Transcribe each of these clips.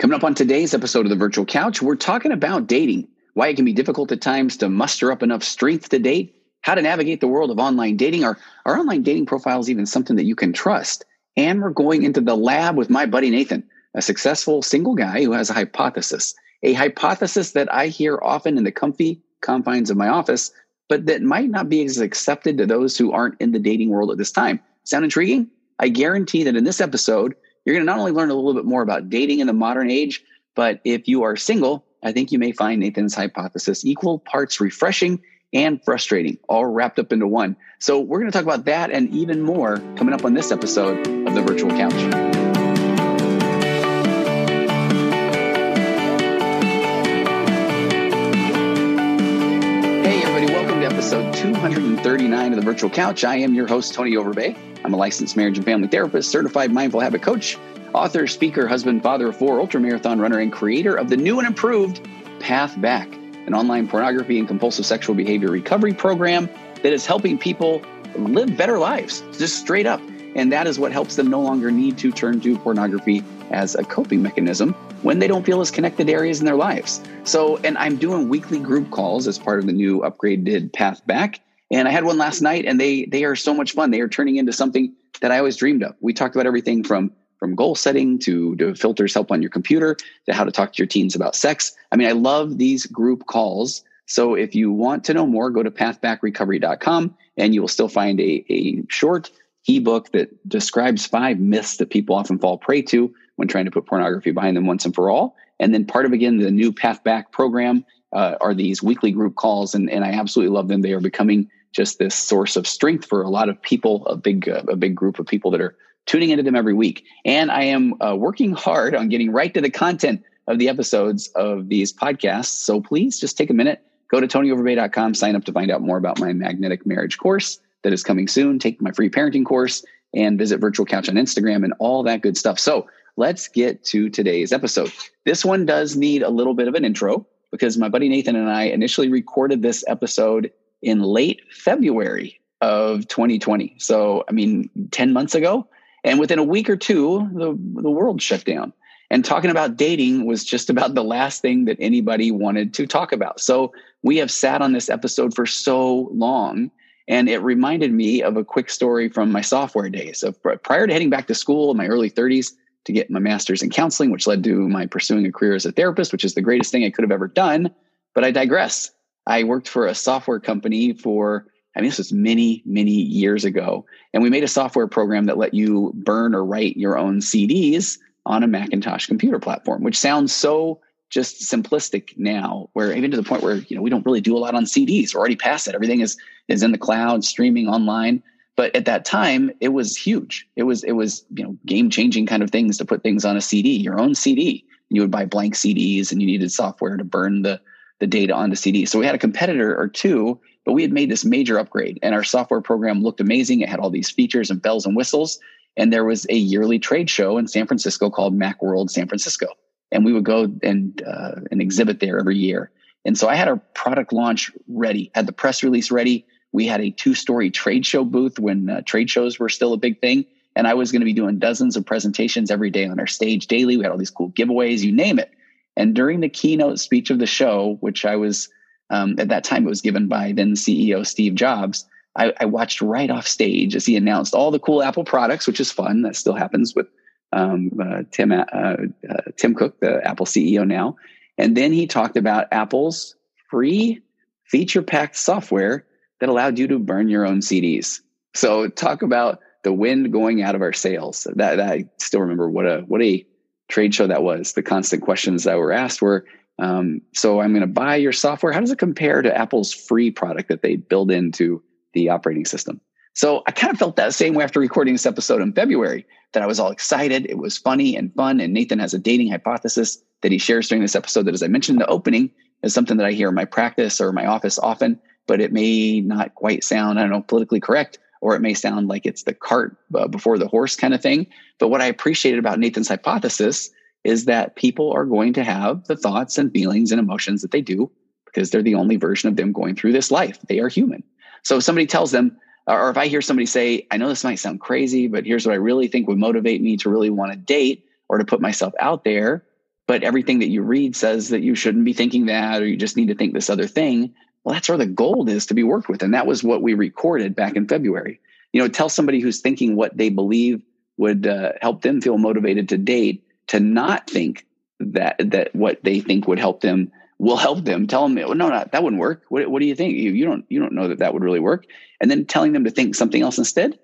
Coming up on today's episode of the Virtual Couch, we're talking about dating, why it can be difficult at times to muster up enough strength to date, how to navigate the world of online dating. Are, are online dating profiles even something that you can trust? And we're going into the lab with my buddy Nathan, a successful single guy who has a hypothesis, a hypothesis that I hear often in the comfy confines of my office, but that might not be as accepted to those who aren't in the dating world at this time. Sound intriguing? I guarantee that in this episode, you're going to not only learn a little bit more about dating in the modern age, but if you are single, I think you may find Nathan's hypothesis equal parts refreshing and frustrating, all wrapped up into one. So, we're going to talk about that and even more coming up on this episode of the Virtual Couch. Episode 239 of the Virtual Couch. I am your host, Tony Overbay. I'm a licensed marriage and family therapist, certified mindful habit coach, author, speaker, husband, father of four, ultramarathon runner, and creator of the new and improved Path Back, an online pornography and compulsive sexual behavior recovery program that is helping people live better lives, just straight up. And that is what helps them no longer need to turn to pornography as a coping mechanism when they don't feel as connected areas in their lives. So, and I'm doing weekly group calls as part of the new upgraded Path Back. And I had one last night and they they are so much fun. They are turning into something that I always dreamed of. We talked about everything from from goal setting to, to filters help on your computer to how to talk to your teens about sex. I mean, I love these group calls. So if you want to know more, go to pathbackrecovery.com and you will still find a, a short ebook that describes five myths that people often fall prey to when trying to put pornography behind them once and for all. And then part of again the new Path Back program uh, are these weekly group calls, and, and I absolutely love them. They are becoming just this source of strength for a lot of people, a big uh, a big group of people that are tuning into them every week. And I am uh, working hard on getting right to the content of the episodes of these podcasts. So please just take a minute, go to tonyoverbay.com, sign up to find out more about my magnetic marriage course that is coming soon. Take my free parenting course and visit Virtual Couch on Instagram and all that good stuff. So let's get to today's episode. This one does need a little bit of an intro because my buddy Nathan and I initially recorded this episode in late February of 2020. So, I mean, 10 months ago. And within a week or two, the, the world shut down. And talking about dating was just about the last thing that anybody wanted to talk about. So, we have sat on this episode for so long. And it reminded me of a quick story from my software days. So, prior to heading back to school in my early 30s to get my master's in counseling, which led to my pursuing a career as a therapist, which is the greatest thing I could have ever done. But I digress. I worked for a software company for, I mean, this was many, many years ago. And we made a software program that let you burn or write your own CDs on a Macintosh computer platform, which sounds so just simplistic now, where even to the point where, you know, we don't really do a lot on CDs. We're already past that. Everything is is in the cloud, streaming online. But at that time, it was huge. It was, it was, you know, game-changing kind of things to put things on a CD, your own CD. You would buy blank CDs and you needed software to burn the the data onto CD. So we had a competitor or two, but we had made this major upgrade and our software program looked amazing. It had all these features and bells and whistles. And there was a yearly trade show in San Francisco called Macworld San Francisco. And we would go and, uh, and exhibit there every year. And so I had our product launch ready, had the press release ready. We had a two story trade show booth when uh, trade shows were still a big thing. And I was going to be doing dozens of presentations every day on our stage daily. We had all these cool giveaways, you name it. And during the keynote speech of the show, which I was um, at that time, it was given by then CEO Steve Jobs. I, I, watched right off stage as he announced all the cool Apple products, which is fun. That still happens with um, uh, Tim uh, uh, Tim Cook, the Apple CEO now. And then he talked about Apple's free feature packed software that allowed you to burn your own CDs. So talk about the wind going out of our sails. That, that I still remember what a what a trade show that was, the constant questions that were asked were, um, so I'm going to buy your software. How does it compare to Apple's free product that they build into the operating system? So I kind of felt that same way after recording this episode in February, that I was all excited. It was funny and fun. And Nathan has a dating hypothesis that he shares during this episode that, as I mentioned in the opening, is something that I hear in my practice or my office often, but it may not quite sound, I don't know, politically correct or it may sound like it's the cart uh, before the horse kind of thing. But what I appreciated about Nathan's hypothesis is that people are going to have the thoughts and feelings and emotions that they do because they're the only version of them going through this life. They are human. So if somebody tells them, or if I hear somebody say, I know this might sound crazy, but here's what I really think would motivate me to really want to date or to put myself out there. but everything that you read says that you shouldn't be thinking that or you just need to think this other thing. Well, that's where the gold is to be worked with. And that was what we recorded back in February. You know, tell somebody who's thinking what they believe would uh, help them feel motivated to date to not think that that what they think would help them will help them. Tell them, no, no, that wouldn't work. What, what do you think? You, you don't you don't know that that would really work. And then telling them to think something else instead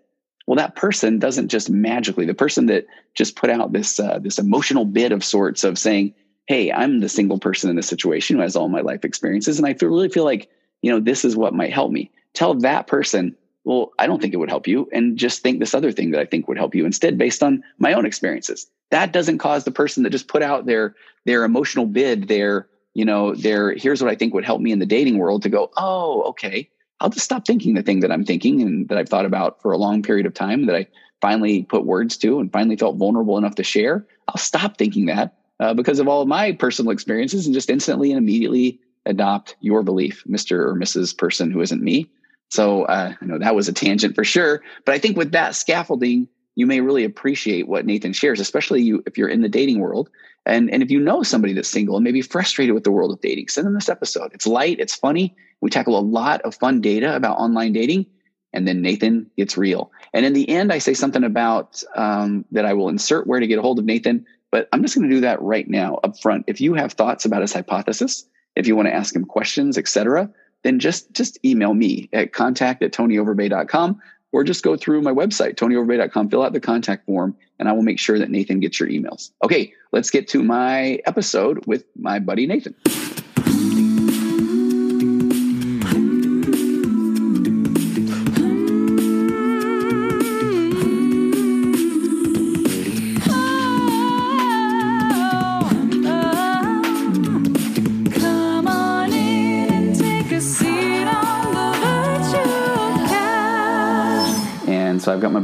well, that person doesn't just magically. The person that just put out this uh, this emotional bid of sorts of saying, "Hey, I'm the single person in this situation who has all my life experiences, and I feel, really feel like you know this is what might help me." Tell that person, "Well, I don't think it would help you," and just think this other thing that I think would help you instead, based on my own experiences. That doesn't cause the person that just put out their their emotional bid, their you know, there here's what I think would help me in the dating world to go, "Oh, okay." I'll just stop thinking the thing that I'm thinking and that I've thought about for a long period of time that I finally put words to and finally felt vulnerable enough to share. I'll stop thinking that uh, because of all of my personal experiences and just instantly and immediately adopt your belief, Mr. or Mrs. person who isn't me. So uh, I know that was a tangent for sure, but I think with that scaffolding, you may really appreciate what Nathan shares, especially you if you're in the dating world. And, and if you know somebody that's single and maybe frustrated with the world of dating, send them this episode. It's light, it's funny, we tackle a lot of fun data about online dating, and then Nathan gets real. And in the end, I say something about um, that I will insert where to get a hold of Nathan, but I'm just going to do that right now up front. If you have thoughts about his hypothesis, if you want to ask him questions, etc., then just just email me at contact at tonyoverbay.com or just go through my website, tonyoverbay.com, fill out the contact form, and I will make sure that Nathan gets your emails. Okay, let's get to my episode with my buddy Nathan.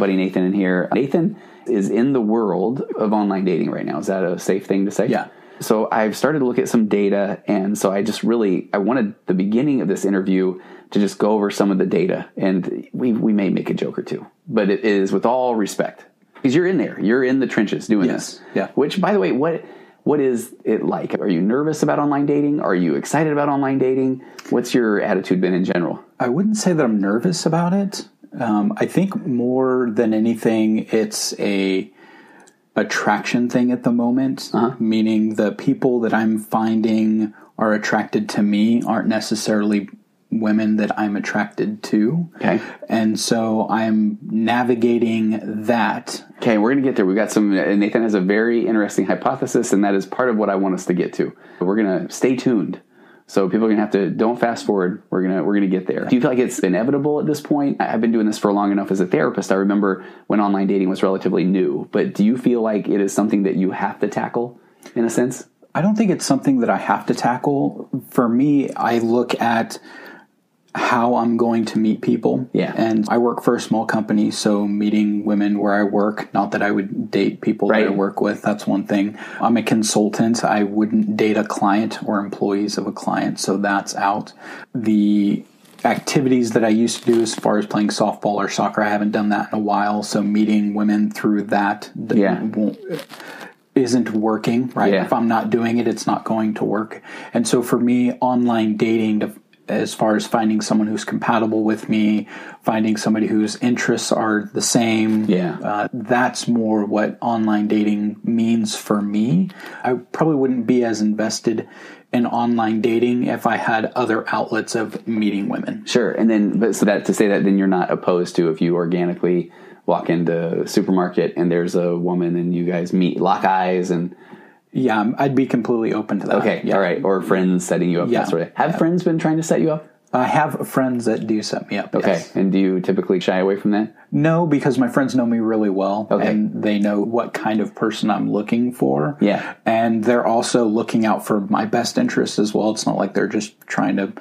Buddy Nathan in here. Nathan is in the world of online dating right now. Is that a safe thing to say? Yeah. So I've started to look at some data, and so I just really I wanted the beginning of this interview to just go over some of the data, and we we may make a joke or two, but it is with all respect because you're in there, you're in the trenches doing yes. this. Yeah. Which, by the way, what what is it like? Are you nervous about online dating? Are you excited about online dating? What's your attitude been in general? I wouldn't say that I'm nervous about it. Um, I think more than anything, it's a attraction thing at the moment, uh-huh. meaning the people that I'm finding are attracted to me aren't necessarily women that I'm attracted to. Okay. And so I'm navigating that. Okay, we're going to get there. We've got some, Nathan has a very interesting hypothesis, and that is part of what I want us to get to. We're going to stay tuned so people are gonna have to don't fast forward. We're gonna we're gonna get there. Do you feel like it's inevitable at this point? I've been doing this for long enough as a therapist. I remember when online dating was relatively new. But do you feel like it is something that you have to tackle in a sense? I don't think it's something that I have to tackle. For me, I look at how I'm going to meet people. Yeah. And I work for a small company, so meeting women where I work, not that I would date people right. that I work with, that's one thing. I'm a consultant. I wouldn't date a client or employees of a client, so that's out. The activities that I used to do as far as playing softball or soccer, I haven't done that in a while, so meeting women through that yeah. isn't working, right? Yeah. If I'm not doing it, it's not going to work. And so for me, online dating to as far as finding someone who's compatible with me, finding somebody whose interests are the same. Yeah. Uh, that's more what online dating means for me. I probably wouldn't be as invested in online dating if I had other outlets of meeting women. Sure. And then, but so that to say that, then you're not opposed to if you organically walk into a supermarket and there's a woman and you guys meet, lock eyes and yeah, um, I'd be completely open to that. Okay, yeah. all right. Or friends setting you up. Yeah. That sort of. Have yeah. friends been trying to set you up? I have friends that do set me up. Okay, yes. and do you typically shy away from that? No, because my friends know me really well, okay. and they know what kind of person I'm looking for. Yeah, and they're also looking out for my best interests as well. It's not like they're just trying to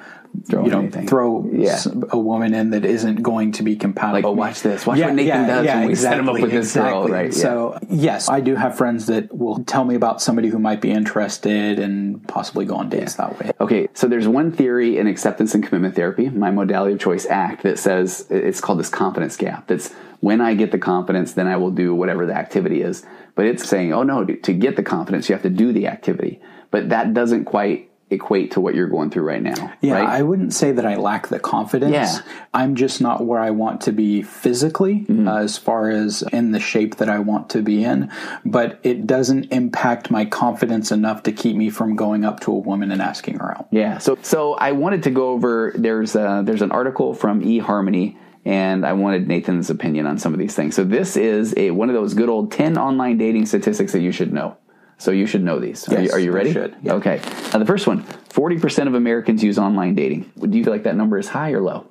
throw you know anything. throw yeah. a woman in that isn't going to be compatible. Like, oh, watch this. Watch yeah, what Nathan yeah, does yeah, when we exactly, set him up with this exactly. girl. Right. So yes, I do have friends that will tell me about somebody who might be interested and possibly go on dates that way. Okay, so there's one theory in acceptance and commitment therapy, my modality of choice act, that says it's called this confidence gap. That's when I get the confidence, then I will do whatever the activity is. but it's saying, oh no, to get the confidence, you have to do the activity. But that doesn't quite equate to what you're going through right now. Yeah, right? I wouldn't say that I lack the confidence. Yeah. I'm just not where I want to be physically mm-hmm. uh, as far as in the shape that I want to be in, but it doesn't impact my confidence enough to keep me from going up to a woman and asking her out. Yeah. So so I wanted to go over there's a, there's an article from eHarmony and I wanted Nathan's opinion on some of these things. So this is a one of those good old 10 online dating statistics that you should know. So you should know these. Yes, are, you, are you ready? Should, yeah. Okay. Now the first one: forty percent of Americans use online dating. Do you feel like that number is high or low?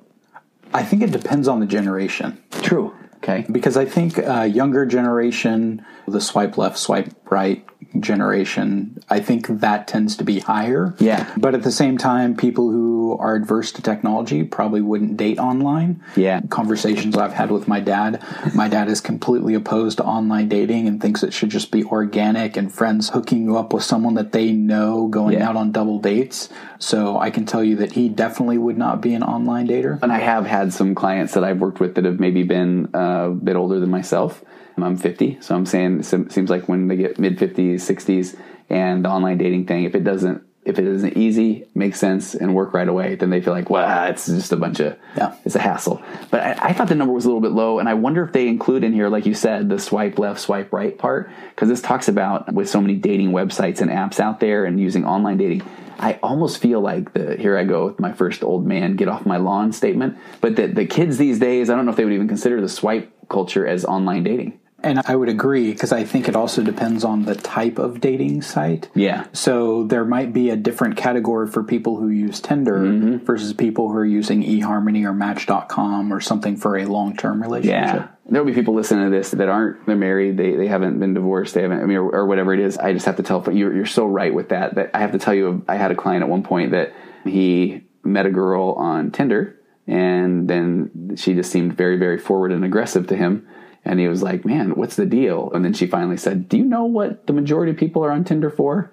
I think it depends on the generation. True. Okay. Because I think uh, younger generation, the swipe left, swipe right generation, I think that tends to be higher. Yeah. But at the same time, people who are adverse to technology probably wouldn't date online. Yeah. Conversations I've had with my dad, my dad is completely opposed to online dating and thinks it should just be organic and friends hooking you up with someone that they know going yeah. out on double dates. So I can tell you that he definitely would not be an online dater. And I have had some clients that I've worked with that have maybe been uh, a bit older than myself. I'm 50, so I'm saying it seems like when they get mid 50s, 60s, and the online dating thing, if it doesn't if it isn't easy, makes sense, and work right away, then they feel like, well, it's just a bunch of, yeah. it's a hassle. But I, I, thought the number was a little bit low, and I wonder if they include in here, like you said, the swipe left, swipe right part, because this talks about with so many dating websites and apps out there and using online dating. I almost feel like the here I go with my first old man get off my lawn statement. But the, the kids these days, I don't know if they would even consider the swipe culture as online dating. And I would agree because I think it also depends on the type of dating site. Yeah. So there might be a different category for people who use Tinder mm-hmm. versus people who are using eHarmony or Match.com or something for a long term relationship. Yeah. There'll be people listening to this that aren't they're married, they, they haven't been divorced, they haven't I mean or, or whatever it is. I just have to tell but you're you're so right with that. That I have to tell you I had a client at one point that he met a girl on Tinder and then she just seemed very, very forward and aggressive to him and he was like, Man, what's the deal? And then she finally said, Do you know what the majority of people are on Tinder for?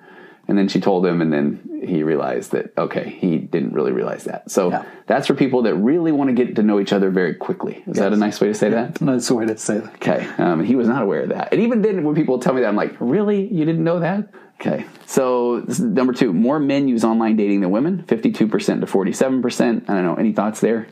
And then she told him, and then he realized that, okay, he didn't really realize that. So yeah. that's for people that really want to get to know each other very quickly. Is yes. that a nice way to say that? That's a way to say that. Okay. Um, he was not aware of that. And even then, when people tell me that, I'm like, really? You didn't know that? Okay. So number two, more men use online dating than women, 52% to 47%. I don't know. Any thoughts there?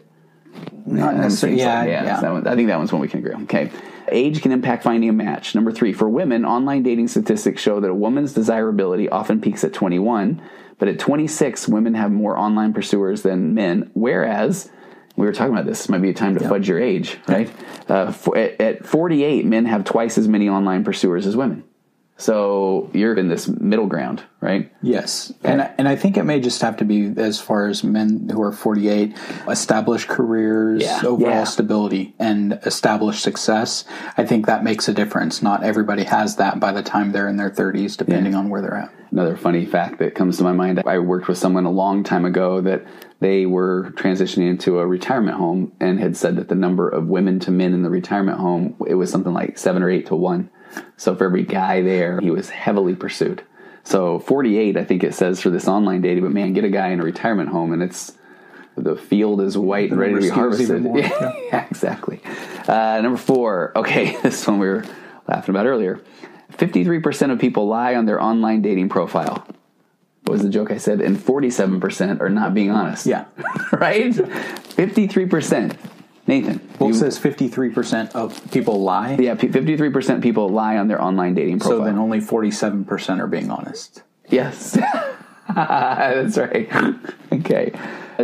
Not necessarily. Yeah, like, yeah. yeah. One, I think that one's one we can agree on. Okay. Age can impact finding a match. Number three, for women, online dating statistics show that a woman's desirability often peaks at 21, but at 26, women have more online pursuers than men, whereas we were talking about this. this might be a time to yep. fudge your age, right? Uh, for, at, at 48, men have twice as many online pursuers as women. So you're in this middle ground, right? Yes. And, and I think it may just have to be as far as men who are 48, established careers, yeah. overall yeah. stability, and established success. I think that makes a difference. Not everybody has that by the time they're in their 30s, depending yeah. on where they're at. Another funny fact that comes to my mind I worked with someone a long time ago that they were transitioning into a retirement home and had said that the number of women to men in the retirement home, it was something like seven or eight to one so for every guy there, he was heavily pursued. So 48, I think it says for this online dating, but man, get a guy in a retirement home and it's the field is white and ready to be harvested. Yeah, yeah, exactly. Uh, number four. Okay, this one we were laughing about earlier. 53% of people lie on their online dating profile. What was the joke I said? And 47% are not being honest. Yeah. right? 53%. Nathan. Well, it says 53% of people lie. Yeah, 53% people lie on their online dating profile. So then only 47% are being honest. Yes. That's right. okay.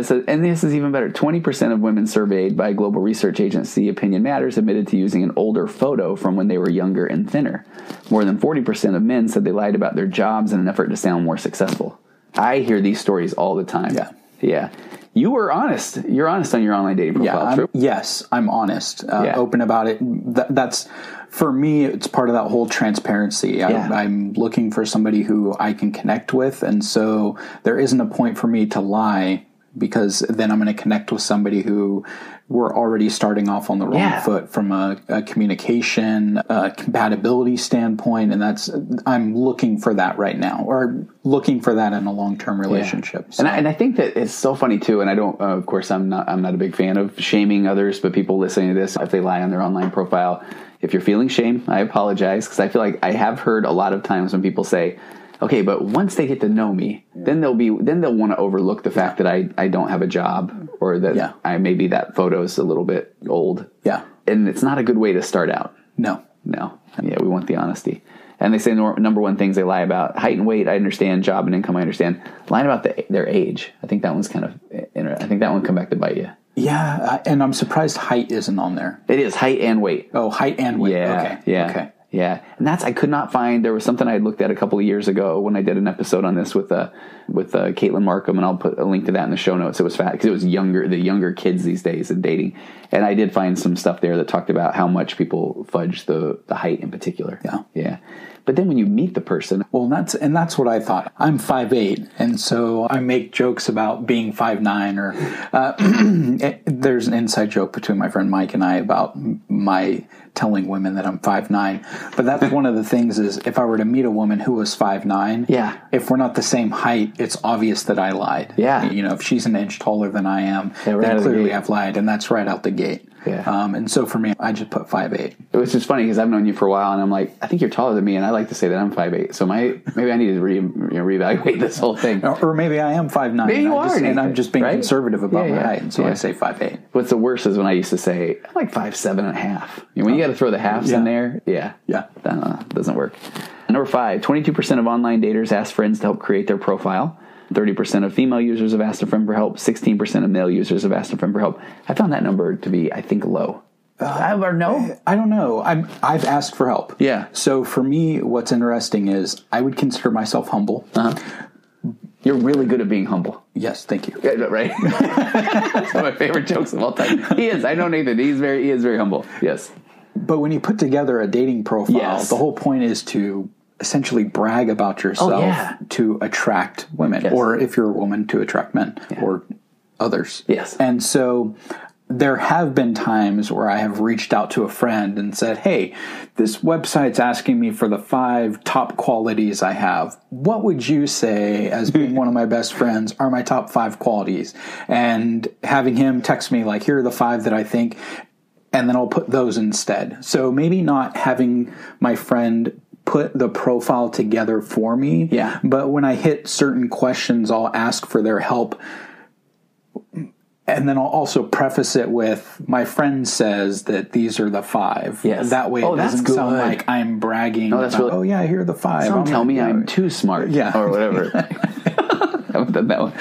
So, and this is even better. 20% of women surveyed by global research agency Opinion Matters admitted to using an older photo from when they were younger and thinner. More than 40% of men said they lied about their jobs in an effort to sound more successful. I hear these stories all the time. Yeah. Yeah you were honest. You're honest on your online dating profile. Yeah, I'm, yes, I'm honest, uh, yeah. open about it. Th- that's for me. It's part of that whole transparency. Yeah. I'm looking for somebody who I can connect with, and so there isn't a point for me to lie because then I'm going to connect with somebody who we're already starting off on the wrong yeah. foot from a, a communication, a compatibility standpoint, and that's I'm looking for that right now, or looking for that in a long term relationship. Yeah. So. And, I, and I think that it's so funny too. And I don't, uh, of course, I'm not I'm not a big fan of shaming others, but people listening to this, if they lie on their online profile, if you're feeling shame, I apologize because I feel like I have heard a lot of times when people say, okay, but once they get to know me, yeah. then they'll be then they'll want to overlook the fact that I I don't have a job or that yeah. I maybe that photo is a little bit old. Yeah, and it's not a good way to start out. No, no. Yeah, we want the honesty. And they say number one things they lie about height and weight. I understand job and income. I understand lying about the, their age. I think that one's kind of. I think that one come back to bite you. Yeah, and I'm surprised height isn't on there. It is height and weight. Oh, height and weight. Yeah, okay. Yeah. Okay. Yeah, and that's I could not find. There was something I had looked at a couple of years ago when I did an episode on this with uh with uh, Caitlin Markham, and I'll put a link to that in the show notes. It was fat because it was younger, the younger kids these days and dating, and I did find some stuff there that talked about how much people fudge the the height in particular. Yeah, yeah. But then when you meet the person, well, that's and that's what I thought. I'm five eight, and so I make jokes about being five nine. Or uh, there's an inside joke between my friend Mike and I about my telling women that I'm five nine. But that's one of the things is if I were to meet a woman who was five nine, yeah, if we're not the same height, it's obvious that I lied. Yeah, you know, if she's an inch taller than I am, yeah, then clearly the I've lied, and that's right out the gate. Yeah. Um, and so for me, I just put five eight. It was just funny because I've known you for a while, and I'm like, I think you're taller than me, and I like to say that I'm five eight. So my maybe I need to re, you know, reevaluate this whole thing. Or, or maybe I am five nine. Maybe you are, just, and I'm just being right? conservative about yeah, my yeah. height, and so yeah. I say five eight. What's the worst is when I used to say I'm like five seven and a half. You know, when you got to throw the halves in there, yeah, yeah, that uh, doesn't work. Number five, 22% of online daters ask friends to help create their profile. 30% of female users have asked a friend for help. 16% of male users have asked a friend for help. I found that number to be, I think, low. Uh, or no? I don't know. I'm, I've asked for help. Yeah. So for me, what's interesting is I would consider myself humble. Uh-huh. You're really good at being humble. Yes, thank you. Yeah, right. That's one of my favorite jokes of all time. He is. I know Nathan. He's very. He is very humble. Yes. But when you put together a dating profile, yes. the whole point is to essentially brag about oh, yourself oh, yeah. to attract women, yes. or if you're a woman, to attract men yeah. or others. Yes. And so there have been times where I have reached out to a friend and said, Hey, this website's asking me for the five top qualities I have. What would you say, as being one of my best friends, are my top five qualities? And having him text me, like, here are the five that I think, and then I'll put those instead. So maybe not having my friend put the profile together for me. Yeah. But when I hit certain questions, I'll ask for their help and then I'll also preface it with my friend says that these are the five. Yes. That way it oh, doesn't good. sound like I'm bragging. No, that's about, really, oh yeah, here are the five. Some I'm tell me. I'm too smart. Yeah. Or whatever. Done that one.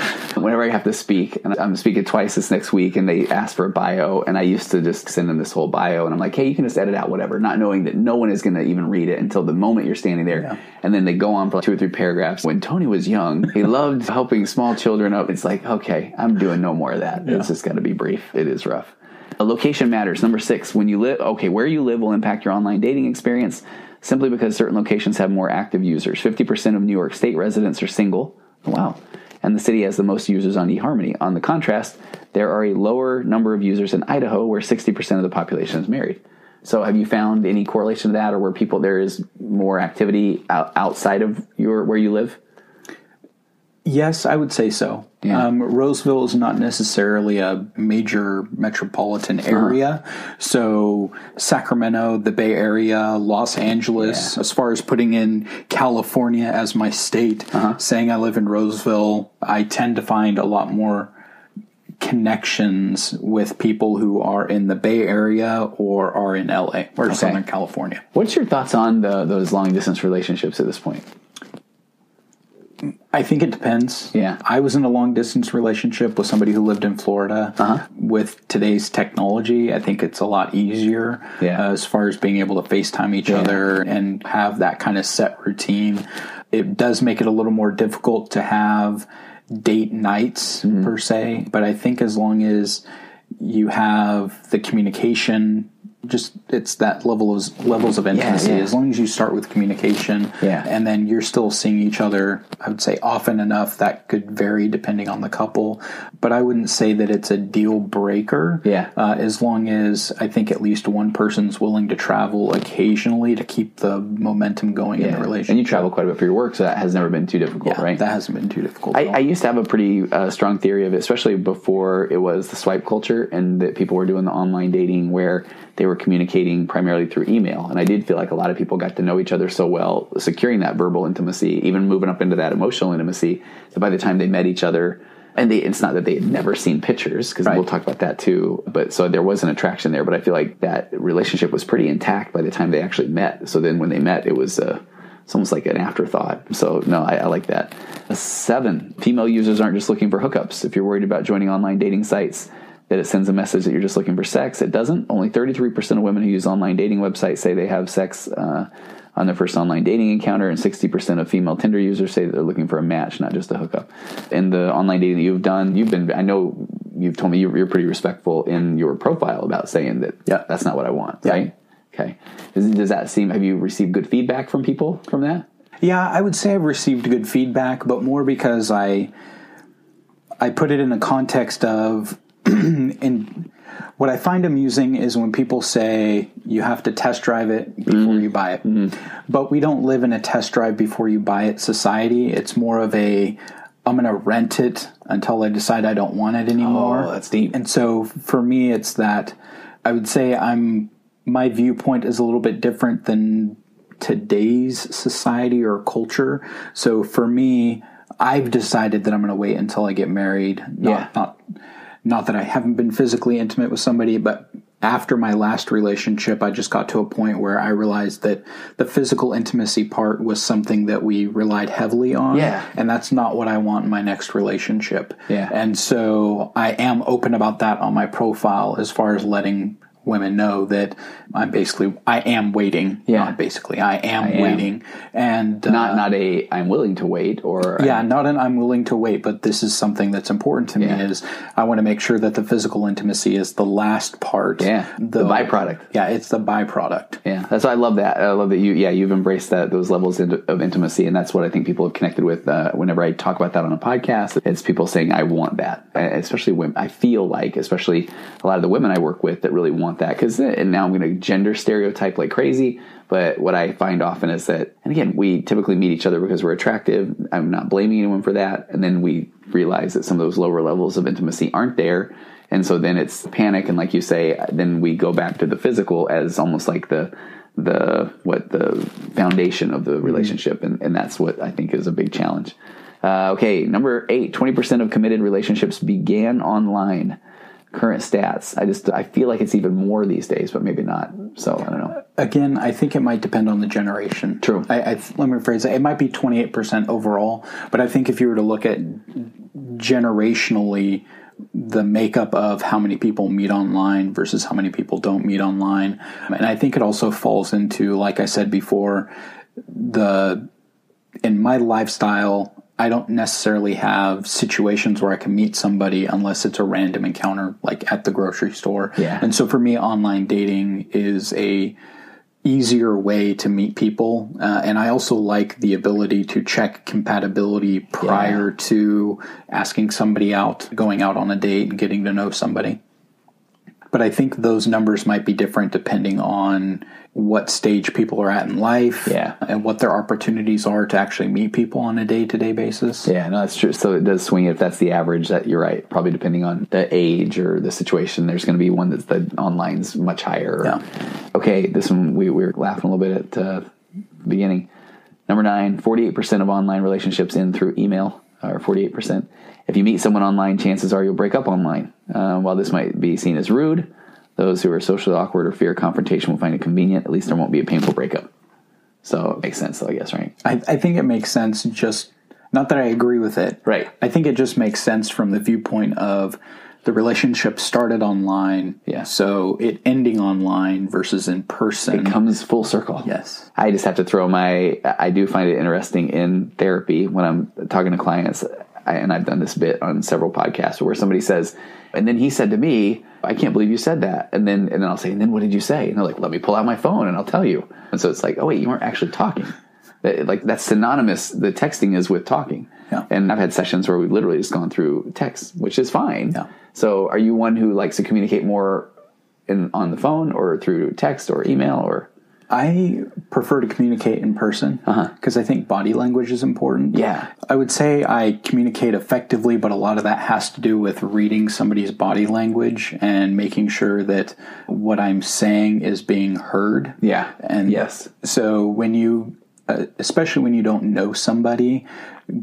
Whenever I have to speak, and I'm speaking twice this next week, and they ask for a bio, and I used to just send them this whole bio, and I'm like, hey, you can just edit out whatever, not knowing that no one is going to even read it until the moment you're standing there. Yeah. And then they go on for like two or three paragraphs. When Tony was young, he loved helping small children up. It's like, okay, I'm doing no more of that. Yeah. It's just got to be brief. It is rough. A location matters. Number six, when you live, okay, where you live will impact your online dating experience simply because certain locations have more active users. 50% of New York State residents are single. Wow. And the city has the most users on eHarmony. On the contrast, there are a lower number of users in Idaho where 60% of the population is married. So have you found any correlation to that or where people there is more activity outside of your where you live? Yes, I would say so. Yeah. Um, Roseville is not necessarily a major metropolitan area. Uh-huh. So, Sacramento, the Bay Area, Los Angeles, Yeah. as far as putting in California as my state, Uh-huh. saying I live in Roseville, I tend to find a lot more connections with people who are in the Bay Area or are in LA or Okay. Southern California. What's your thoughts on the, those long distance relationships at this point? I think it depends. Yeah. I was in a long distance relationship with somebody who lived in Florida. Uh-huh. With today's technology, I think it's a lot easier Yeah. uh, as far as being able to FaceTime each Yeah. other and have that kind of set routine. It does make it a little more difficult to have date nights Mm-hmm. per se, but I think as long as you have the communication just it's that level of levels of intimacy yeah. as long as you start with communication Yeah. and then you're still seeing each other i would say often enough that could vary depending on the couple but i wouldn't say that it's a deal breaker Yeah. uh, as long as i think at least one person's willing to travel occasionally to keep the momentum going in the relationship And you travel quite a bit for your work, so that has never been too difficult, yeah, right? that hasn't been too difficult I. I used to have a pretty uh, strong theory of it, especially before it was the swipe culture and that people were doing the online dating where they were communicating primarily through email. And I did feel like a lot of people got to know each other so well, securing that verbal intimacy, even moving up into that emotional intimacy. So by the time they met each other, and they, it's not that they had never seen pictures because right. we'll talk about that too. But so there was an attraction there, but I feel like that relationship was pretty intact by the time they actually met. So then when they met, it was, uh, it's almost like an afterthought. So no, I, I like that. A seven, female users aren't just looking for hookups. If you're worried about joining online dating sites, that it sends a message that you're just looking for sex. It doesn't. Only 33% of women who use online dating websites say they have sex uh, on their first online dating encounter, and 60% of female Tinder users say that they're looking for a match, not just a hookup. In the online dating that you've done, you've been, I know you've told me you're, pretty respectful in your profile about saying that, yeah, that's not what I want, yeah. right? Okay. Does, does that seem, have you received good feedback from people from that? Yeah, I would say I've received good feedback, but more because I, I put it in the context of, and what I find amusing is when people say you have to test drive it before mm you buy it. mm But we don't live in a test drive before you buy it society. It's more of a I'm going to rent it until I decide I don't want it anymore. Oh, that's deep. And so for me, it's that I would say I'm my viewpoint is a little bit different than today's society or culture. So for me, I've decided that I'm going to wait until I get married. Not, yeah. Not, not that I haven't been physically intimate with somebody, but after my last relationship, I just got to a point where I realized that the physical intimacy part was something that we relied heavily on. Yeah. And that's not what I want in my next relationship. Yeah. And so I am open about that on my profile as far as letting women know that I'm basically I am waiting. Yeah, not basically I am I waiting, and not uh, not a I'm willing to wait or yeah, I'm, not an I'm willing to wait, but this is something that's important to yeah. me. Is I want to make sure that the physical intimacy is the last part. Yeah, the, the byproduct. Yeah, it's the byproduct. Yeah, that's why I love that. I love that you yeah you've embraced that those levels of intimacy, and that's what I think people have connected with. Uh, whenever I talk about that on a podcast, it's people saying I want that, especially women. I feel like especially a lot of the women I work with that really want that because and now I'm going to gender stereotype like crazy. But what I find often is that, and again, we typically meet each other because we're attractive. I'm not blaming anyone for that. And then we realize that some of those lower levels of intimacy aren't there. And so then it's panic. And like you say, then we go back to the physical as almost like the, the, what the foundation of the relationship. And, and that's what I think is a big challenge. Uh, okay. Number eight, 20% of committed relationships began online current stats. I just I feel like it's even more these days, but maybe not. So I don't know. Again, I think it might depend on the generation. True. I, I let me rephrase it. It might be twenty eight percent overall, but I think if you were to look at generationally the makeup of how many people meet online versus how many people don't meet online, and I think it also falls into, like I said before, the in my lifestyle I don't necessarily have situations where I can meet somebody unless it's a random encounter, like at the grocery store. Yeah. And so for me, online dating is a easier way to meet people, uh, and I also like the ability to check compatibility prior yeah. to asking somebody out, going out on a date, and getting to know somebody. But I think those numbers might be different depending on what stage people are at in life yeah. and what their opportunities are to actually meet people on a day-to-day basis. Yeah no that's true. So it does swing if that's the average that you're right. Probably depending on the age or the situation there's going to be one that's the online's much higher. Yeah. okay this one we, we were laughing a little bit at the uh, beginning. Number nine 48% of online relationships in through email or 48% if you meet someone online chances are you'll break up online uh, while this might be seen as rude those who are socially awkward or fear confrontation will find it convenient. At least there won't be a painful breakup. So it makes sense, though, I guess, right? I, I think it makes sense. Just not that I agree with it. Right. I think it just makes sense from the viewpoint of the relationship started online. Yeah. So it ending online versus in person. It comes full circle. Yes. I just have to throw my, I do find it interesting in therapy when I'm talking to clients, I, and I've done this bit on several podcasts where somebody says, and then he said to me, I can't believe you said that. And then and then I'll say, and then what did you say? And they're like, let me pull out my phone and I'll tell you. And so it's like, oh wait, you weren't actually talking. Like that's synonymous. The texting is with talking. Yeah. And I've had sessions where we've literally just gone through text, which is fine. Yeah. So are you one who likes to communicate more in on the phone or through text or email or? I prefer to communicate in person because uh-huh. I think body language is important. Yeah. I would say I communicate effectively, but a lot of that has to do with reading somebody's body language and making sure that what I'm saying is being heard. Yeah. And yes. So when you, uh, especially when you don't know somebody,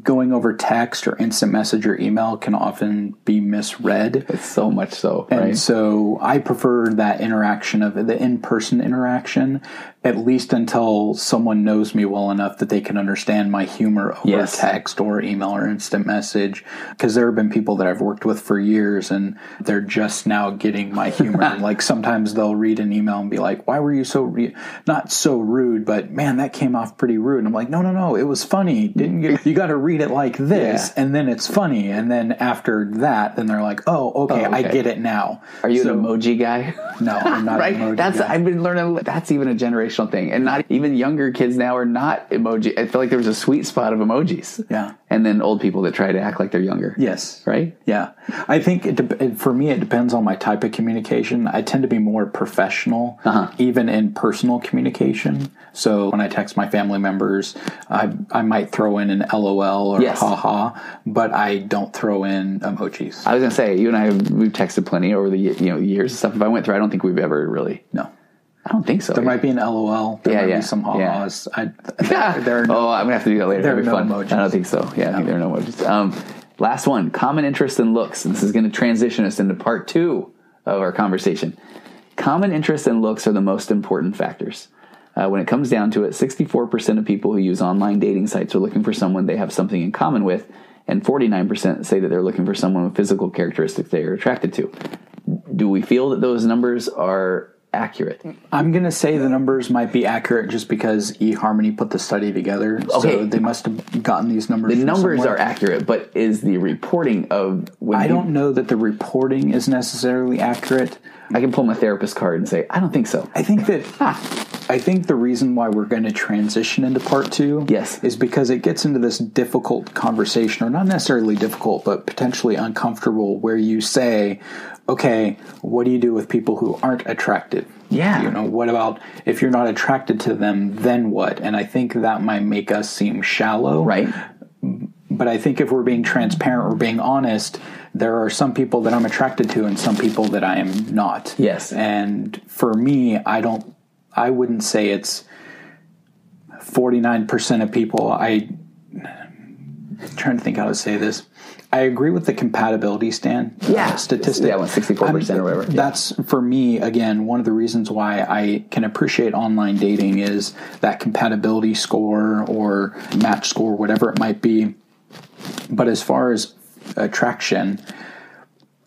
going over text or instant message or email can often be misread. It's so much so. Right? And so I prefer that interaction of the in person interaction at least until someone knows me well enough that they can understand my humor over yes. text or email or instant message. Because there have been people that I've worked with for years and they're just now getting my humor. like sometimes they'll read an email and be like, why were you so, re-? not so rude, but man, that came off pretty rude. And I'm like, no, no, no, it was funny. Didn't you, you got to read it like this yeah. and then it's funny. And then after that, then they're like, oh, okay, oh, okay. I get it now. Are you so, an emoji guy? No, I'm not right? That's, guy. I've been learning, that's even a generation generational thing. And not even younger kids now are not emoji. I feel like there was a sweet spot of emojis. Yeah. And then old people that try to act like they're younger. Yes. Right? Yeah. I think it de- for me, it depends on my type of communication. I tend to be more professional, uh-huh. even in personal communication. So when I text my family members, I, I might throw in an LOL or yes. haha, but I don't throw in emojis. I was going to say, you and I, we've texted plenty over the you know years and stuff. If I went through, I don't think we've ever really. No. I don't think so. There might be an LOL. There yeah, might yeah. be some ha-has. Yeah. I, there, there no, oh, I'm gonna have to do that later. There are no fun. emojis. I don't think so. Yeah, no. I think there are no emojis. Um, last one: common interest and looks. And this is going to transition us into part two of our conversation. Common interests and looks are the most important factors. Uh, when it comes down to it, 64% of people who use online dating sites are looking for someone they have something in common with, and 49% say that they're looking for someone with physical characteristics they are attracted to. Do we feel that those numbers are accurate. I'm going to say the numbers might be accurate just because eHarmony put the study together. Okay. So they must have gotten these numbers. The numbers somewhere. are accurate, but is the reporting of I don't know that the reporting is necessarily accurate. I can pull my therapist card and say I don't think so. I think that ah. I think the reason why we're going to transition into part 2 yes. is because it gets into this difficult conversation or not necessarily difficult but potentially uncomfortable where you say okay, what do you do with people who aren't attracted? Yeah. You know, what about if you're not attracted to them, then what? And I think that might make us seem shallow. Right. But I think if we're being transparent, we're being honest, there are some people that I'm attracted to and some people that I am not. Yes. And for me, I don't, I wouldn't say it's 49% of people. I, I'm trying to think how to say this. I agree with the compatibility stand uh, yeah. statistic. Yeah, sixty four percent or whatever. That's for me again one of the reasons why I can appreciate online dating is that compatibility score or match score, whatever it might be. But as far as attraction,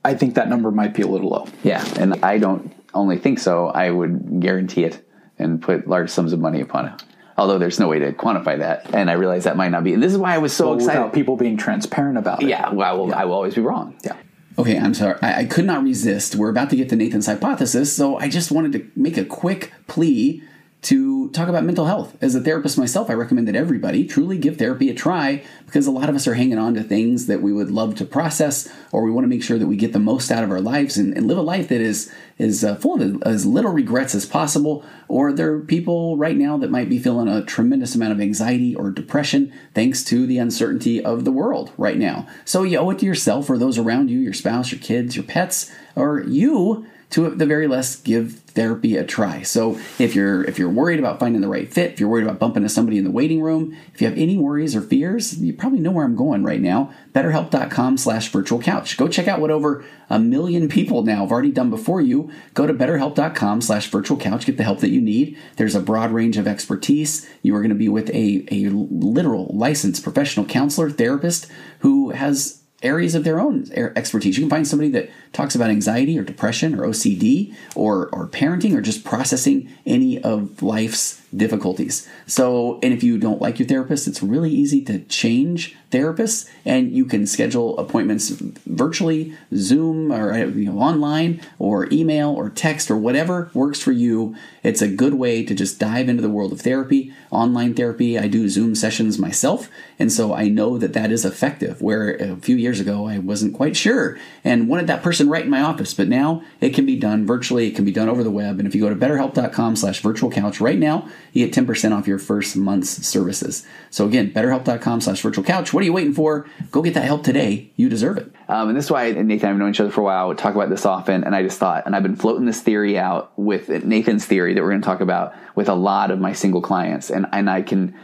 I think that number might be a little low. Yeah, and I don't only think so. I would guarantee it and put large sums of money upon it although there's no way to quantify that. And I realize that might not be. And this is why I was so well, excited. Without people being transparent about it. Yeah, well, I will, yeah. I will always be wrong. Yeah. Okay, I'm sorry. I, I could not resist. We're about to get to Nathan's hypothesis, so I just wanted to make a quick plea to talk about mental health. As a therapist myself, I recommend that everybody truly give therapy a try because a lot of us are hanging on to things that we would love to process or we want to make sure that we get the most out of our lives and, and live a life that is is uh, full of as little regrets as possible. Or there are people right now that might be feeling a tremendous amount of anxiety or depression thanks to the uncertainty of the world right now. So you owe it to yourself or those around you, your spouse, your kids, your pets, or you to at the very least give therapy a try. So if you're if you're worried about finding the right fit, if you're worried about bumping into somebody in the waiting room, if you have any worries or fears, you probably know where I'm going right now. BetterHelp.com slash virtual couch. Go check out what over a million people now have already done before you. Go to betterhelp.com slash virtual couch. Get the help that you need. There's a broad range of expertise. You are going to be with a, a literal licensed professional counselor, therapist who has areas of their own expertise. You can find somebody that talks about anxiety or depression or OCD or, or parenting or just processing any of life's difficulties. So, and if you don't like your therapist, it's really easy to change therapists and you can schedule appointments virtually, Zoom or uh, you know, online or email or text or whatever works for you. It's a good way to just dive into the world of therapy, online therapy. I do Zoom sessions myself, and so I know that that is effective. Where a few years ago I wasn't quite sure and wanted that person right in my office, but now it can be done virtually. It can be done over the web. And if you go to betterhelp.com/slash virtual couch right now, you get 10% off your first month's services. So again, betterhelp.com/slash virtual couch. What are you waiting for? Go get that help today. You deserve it. Um, and this is why Nathan and I have known each other for a while. We talk about this often, and I just thought, and I've been floating this theory out with Nathan's theory that we're going to talk about with a lot of my single clients, and and I can.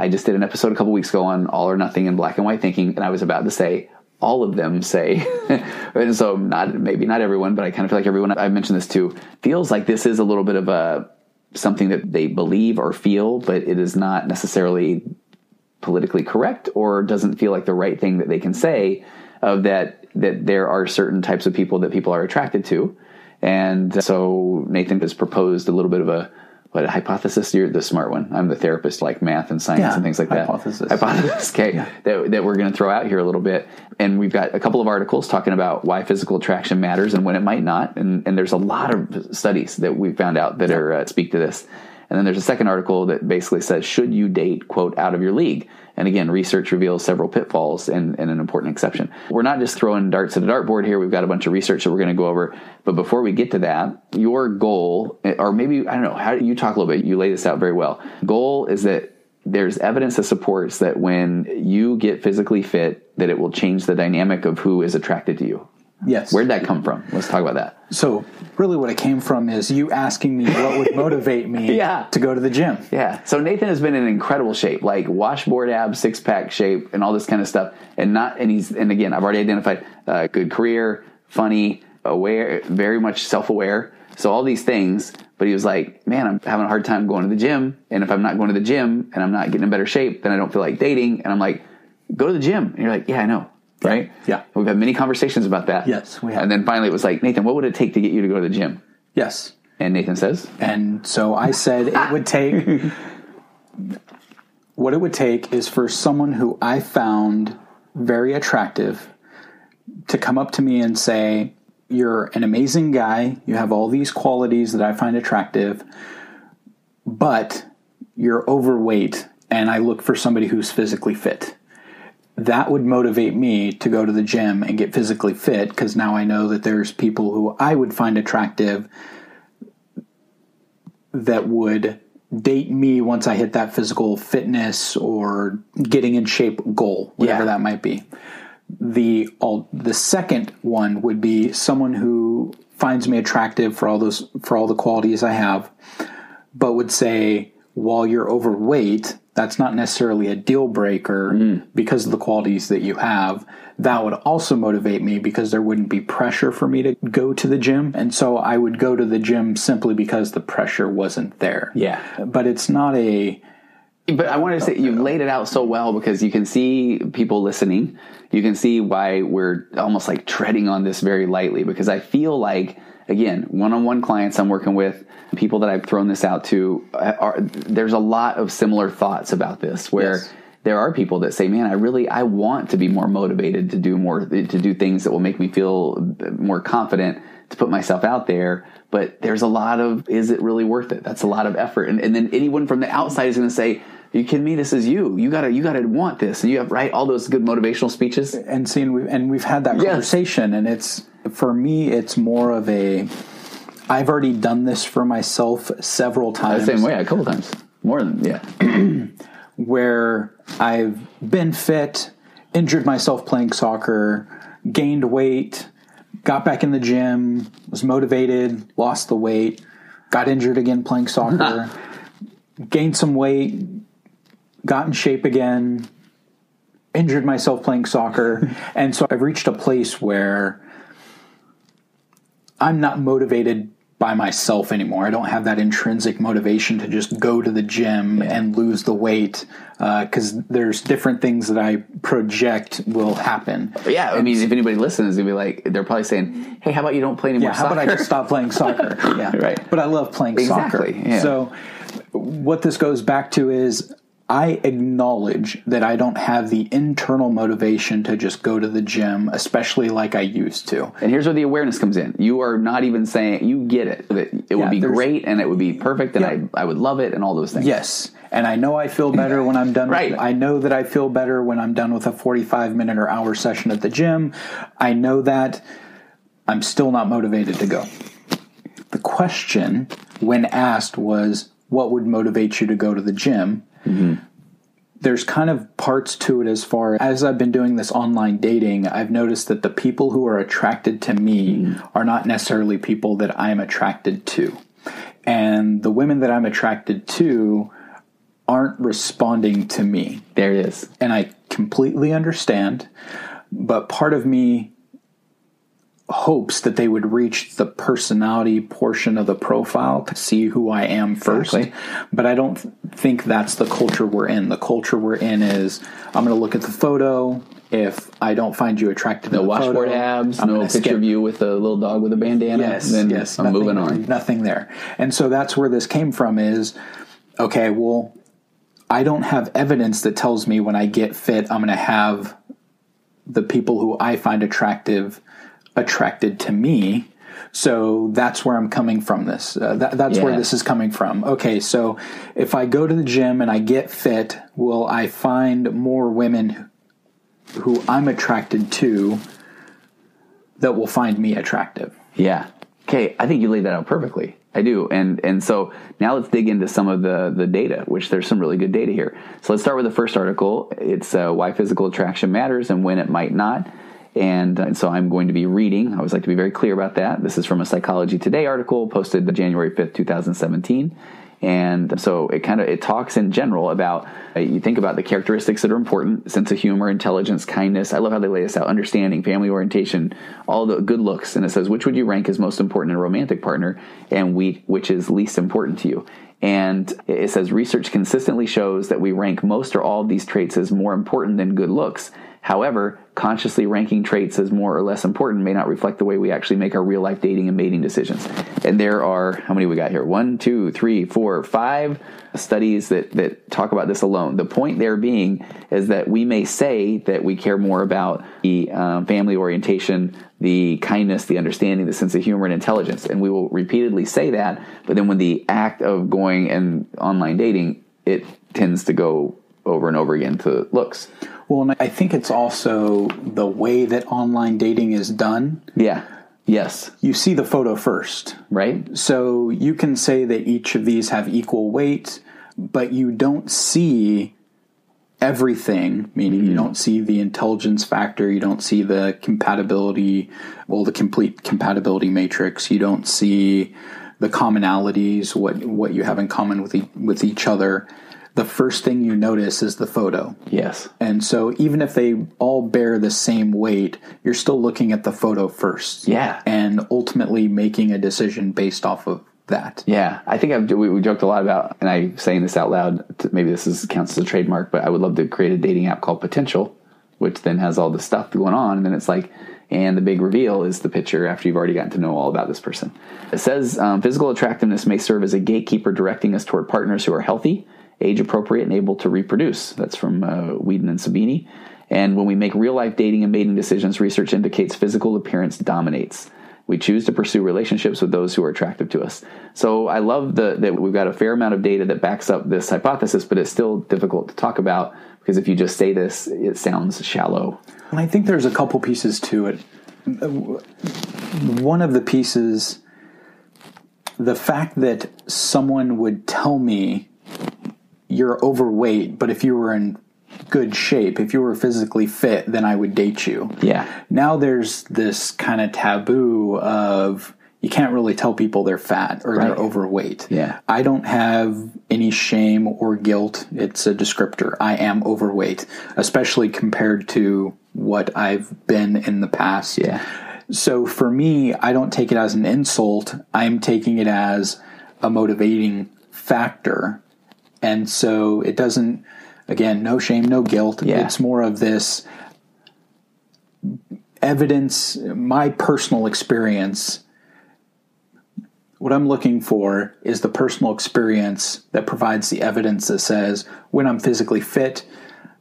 I just did an episode a couple weeks ago on all or nothing and black and white thinking, and I was about to say all of them say, and so not maybe not everyone, but I kind of feel like everyone I've mentioned this to feels like this is a little bit of a something that they believe or feel, but it is not necessarily politically correct or doesn't feel like the right thing that they can say of that that there are certain types of people that people are attracted to. And so Nathan has proposed a little bit of a what a hypothesis. You're the smart one. I'm the therapist, like math and science yeah, and things like hypothesis. that. Hypothesis. Okay, yeah. that, that we're going to throw out here a little bit, and we've got a couple of articles talking about why physical attraction matters and when it might not, and and there's a lot of studies that we found out that yeah. are uh, speak to this. And then there's a second article that basically says, should you date, quote, out of your league? And again, research reveals several pitfalls and, and, an important exception. We're not just throwing darts at a dartboard here. We've got a bunch of research that we're going to go over. But before we get to that, your goal, or maybe, I don't know, how do you talk a little bit? You lay this out very well. Goal is that there's evidence that supports that when you get physically fit, that it will change the dynamic of who is attracted to you. Yes. Where'd that come from? Let's talk about that. So, really, what it came from is you asking me what would motivate me yeah. to go to the gym. Yeah. So, Nathan has been in incredible shape, like washboard abs, six pack shape, and all this kind of stuff. And not, and he's, and again, I've already identified uh, good career, funny, aware, very much self aware. So, all these things. But he was like, man, I'm having a hard time going to the gym. And if I'm not going to the gym and I'm not getting in better shape, then I don't feel like dating. And I'm like, go to the gym. And you're like, yeah, I know right? Yeah. We've had many conversations about that. Yes, we have. And then finally it was like, Nathan, what would it take to get you to go to the gym? Yes. And Nathan says? And so I said it would take what it would take is for someone who I found very attractive to come up to me and say, You're an amazing guy. You have all these qualities that I find attractive, but you're overweight, and I look for somebody who's physically fit that would motivate me to go to the gym and get physically fit because now I know that there's people who I would find attractive that would date me once I hit that physical fitness or getting in shape goal, whatever yeah. that might be. The all the second one would be someone who finds me attractive for all those for all the qualities I have, but would say, while you're overweight, that's not necessarily a deal breaker mm. because of the qualities that you have. That would also motivate me because there wouldn't be pressure for me to go to the gym. And so I would go to the gym simply because the pressure wasn't there. Yeah. But it's not a. But I wanted to say you've laid it out so well because you can see people listening. You can see why we're almost like treading on this very lightly because I feel like, again, one on one clients I'm working with, people that I've thrown this out to uh, are there's a lot of similar thoughts about this where yes. there are people that say, "Man, I really I want to be more motivated to do more to do things that will make me feel more confident to put myself out there." But there's a lot of is it really worth it? That's a lot of effort, and, and then anyone from the outside is going to say. You kidding me? This is you. You gotta, you gotta want this, and you have right all those good motivational speeches. And seeing, we and we've had that yes. conversation, and it's for me, it's more of a I've already done this for myself several times. The same way, a couple times. More than, yeah. where I've been fit, injured myself playing soccer, gained weight, got back in the gym, was motivated, lost the weight, got injured again playing soccer, gained some weight, got in shape again, injured myself playing soccer. and so I've reached a place where I'm not motivated by myself anymore. I don't have that intrinsic motivation to just go to the gym yeah. and lose the weight because uh, there's different things that I project will happen. Yeah, I mean, if anybody listens, they'll be like, they're probably saying, "Hey, how about you don't play anymore?" Yeah, how soccer? about I just stop playing soccer? yeah, right. But I love playing exactly, soccer. Yeah. So what this goes back to is I acknowledge that I don't have the internal motivation to just go to the gym, especially like I used to. And here's where the awareness comes in. You are not even saying you get it. That it would yeah, be great and it would be perfect and yeah. I I would love it and all those things. Yes. And I know I feel better when I'm done. right. With, I know that I feel better when I'm done with a 45 minute or hour session at the gym. I know that I'm still not motivated to go. The question when asked was what would motivate you to go to the gym? Mm-hmm. There's kind of parts to it as far as I've been doing this online dating, I've noticed that the people who are attracted to me mm-hmm. are not necessarily people that I'm attracted to. And the women that I'm attracted to aren't responding to me. There it is. And I completely understand. But part of me hopes that they would reach the personality portion of the profile to see who I am first. Exactly. But I don't think that's the culture we're in. The culture we're in is I'm going to look at the photo. If I don't find you attractive, no washboard abs, I'm no picture skip. of you with a little dog with a bandana. Yes, then yes, I'm moving on. Nothing there, and so that's where this came from. Is okay. Well, I don't have evidence that tells me when I get fit, I'm going to have the people who I find attractive attracted to me. So that's where I'm coming from. This uh, that, that's yeah. where this is coming from. Okay, so if I go to the gym and I get fit, will I find more women who I'm attracted to that will find me attractive? Yeah. Okay, I think you laid that out perfectly. I do, and and so now let's dig into some of the the data, which there's some really good data here. So let's start with the first article. It's uh, why physical attraction matters and when it might not. And, and, so I'm going to be reading. I always like to be very clear about that. This is from a Psychology Today article posted January 5th, 2017. And so it kind of it talks in general about uh, you think about the characteristics that are important: sense of humor, intelligence, kindness. I love how they lay this out: understanding, family orientation, all the good looks. And it says which would you rank as most important in a romantic partner, and we which is least important to you. And it says research consistently shows that we rank most or all of these traits as more important than good looks. However, consciously ranking traits as more or less important may not reflect the way we actually make our real life dating and mating decisions. And there are, how many we got here? One, two, three, four, five studies that, that talk about this alone. The point there being is that we may say that we care more about the um, family orientation, the kindness, the understanding, the sense of humor and intelligence. And we will repeatedly say that. But then when the act of going and online dating, it tends to go over and over again to looks. Well, and I think it's also the way that online dating is done. Yeah. Yes. You see the photo first. Right. So you can say that each of these have equal weight, but you don't see everything, meaning mm-hmm. you don't see the intelligence factor, you don't see the compatibility, well, the complete compatibility matrix, you don't see the commonalities, what what you have in common with e- with each other the first thing you notice is the photo. Yes. And so even if they all bear the same weight, you're still looking at the photo first. Yeah. And ultimately making a decision based off of that. Yeah. I think I've, we, we joked a lot about, and I'm saying this out loud, to, maybe this is, counts as a trademark, but I would love to create a dating app called Potential, which then has all the stuff going on. And then it's like, and the big reveal is the picture after you've already gotten to know all about this person. It says um, physical attractiveness may serve as a gatekeeper directing us toward partners who are healthy age appropriate and able to reproduce. That's from uh, Weeden and Sabini. And when we make real life dating and mating decisions, research indicates physical appearance dominates. We choose to pursue relationships with those who are attractive to us. So I love the, that we've got a fair amount of data that backs up this hypothesis, but it's still difficult to talk about because if you just say this, it sounds shallow. And I think there's a couple pieces to it. One of the pieces, the fact that someone would tell me you're overweight, but if you were in good shape, if you were physically fit, then I would date you. Yeah. Now there's this kind of taboo of you can't really tell people they're fat or right. they're overweight. Yeah. I don't have any shame or guilt. It's a descriptor. I am overweight, especially compared to what I've been in the past. Yeah. So for me, I don't take it as an insult. I'm taking it as a motivating factor and so it doesn't, again, no shame, no guilt. Yeah. It's more of this evidence, my personal experience. what I'm looking for is the personal experience that provides the evidence that says when I'm physically fit,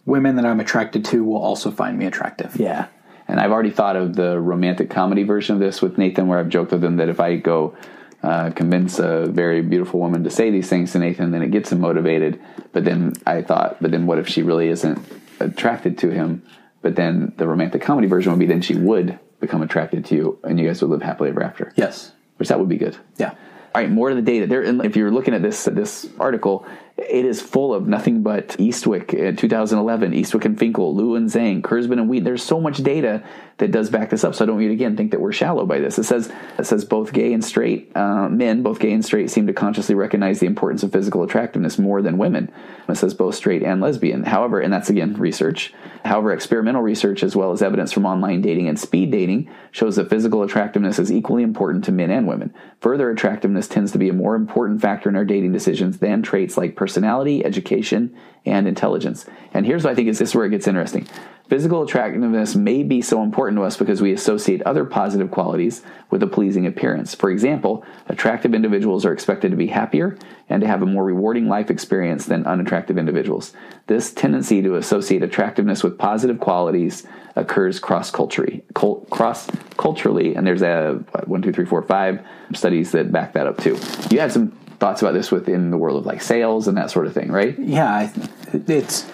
women that I'm attracted to will also find me attractive. Yeah. And I've already thought of the romantic comedy version of this with Nathan, where I've joked with him that if I go uh, convince a very beautiful woman to say these things to Nathan, then it gets him motivated. But then I thought, but then what if she really isn't attracted to him? But then the romantic comedy version would be then she would become attracted to you, and you guys would live happily ever after. Yes, which that would be good. Yeah. All right, more to the data. There, if you're looking at this this article, it is full of nothing but Eastwick in 2011, Eastwick and Finkel, Luo and Zhang, Kurzban and Wheat. There's so much data that does back this up. So I don't again think that we're shallow by this. It says it says both gay and straight uh, men, both gay and straight, seem to consciously recognize the importance of physical attractiveness more than women. It says both straight and lesbian. However, and that's again research. However, experimental research as well as evidence from online dating and speed dating shows that physical attractiveness is equally important to men and women. Further, attractiveness tends to be a more important factor in our dating decisions than traits like personality, education, and intelligence. And here's what I think is this is where it gets interesting. Physical attractiveness may be so important to us because we associate other positive qualities with a pleasing appearance. For example, attractive individuals are expected to be happier and to have a more rewarding life experience than unattractive individuals. This tendency to associate attractiveness with positive qualities occurs cross culturally. Cross culturally, and there's a what, one, two, three, four, five studies that back that up too. You had some thoughts about this within the world of like sales and that sort of thing, right? Yeah, it's.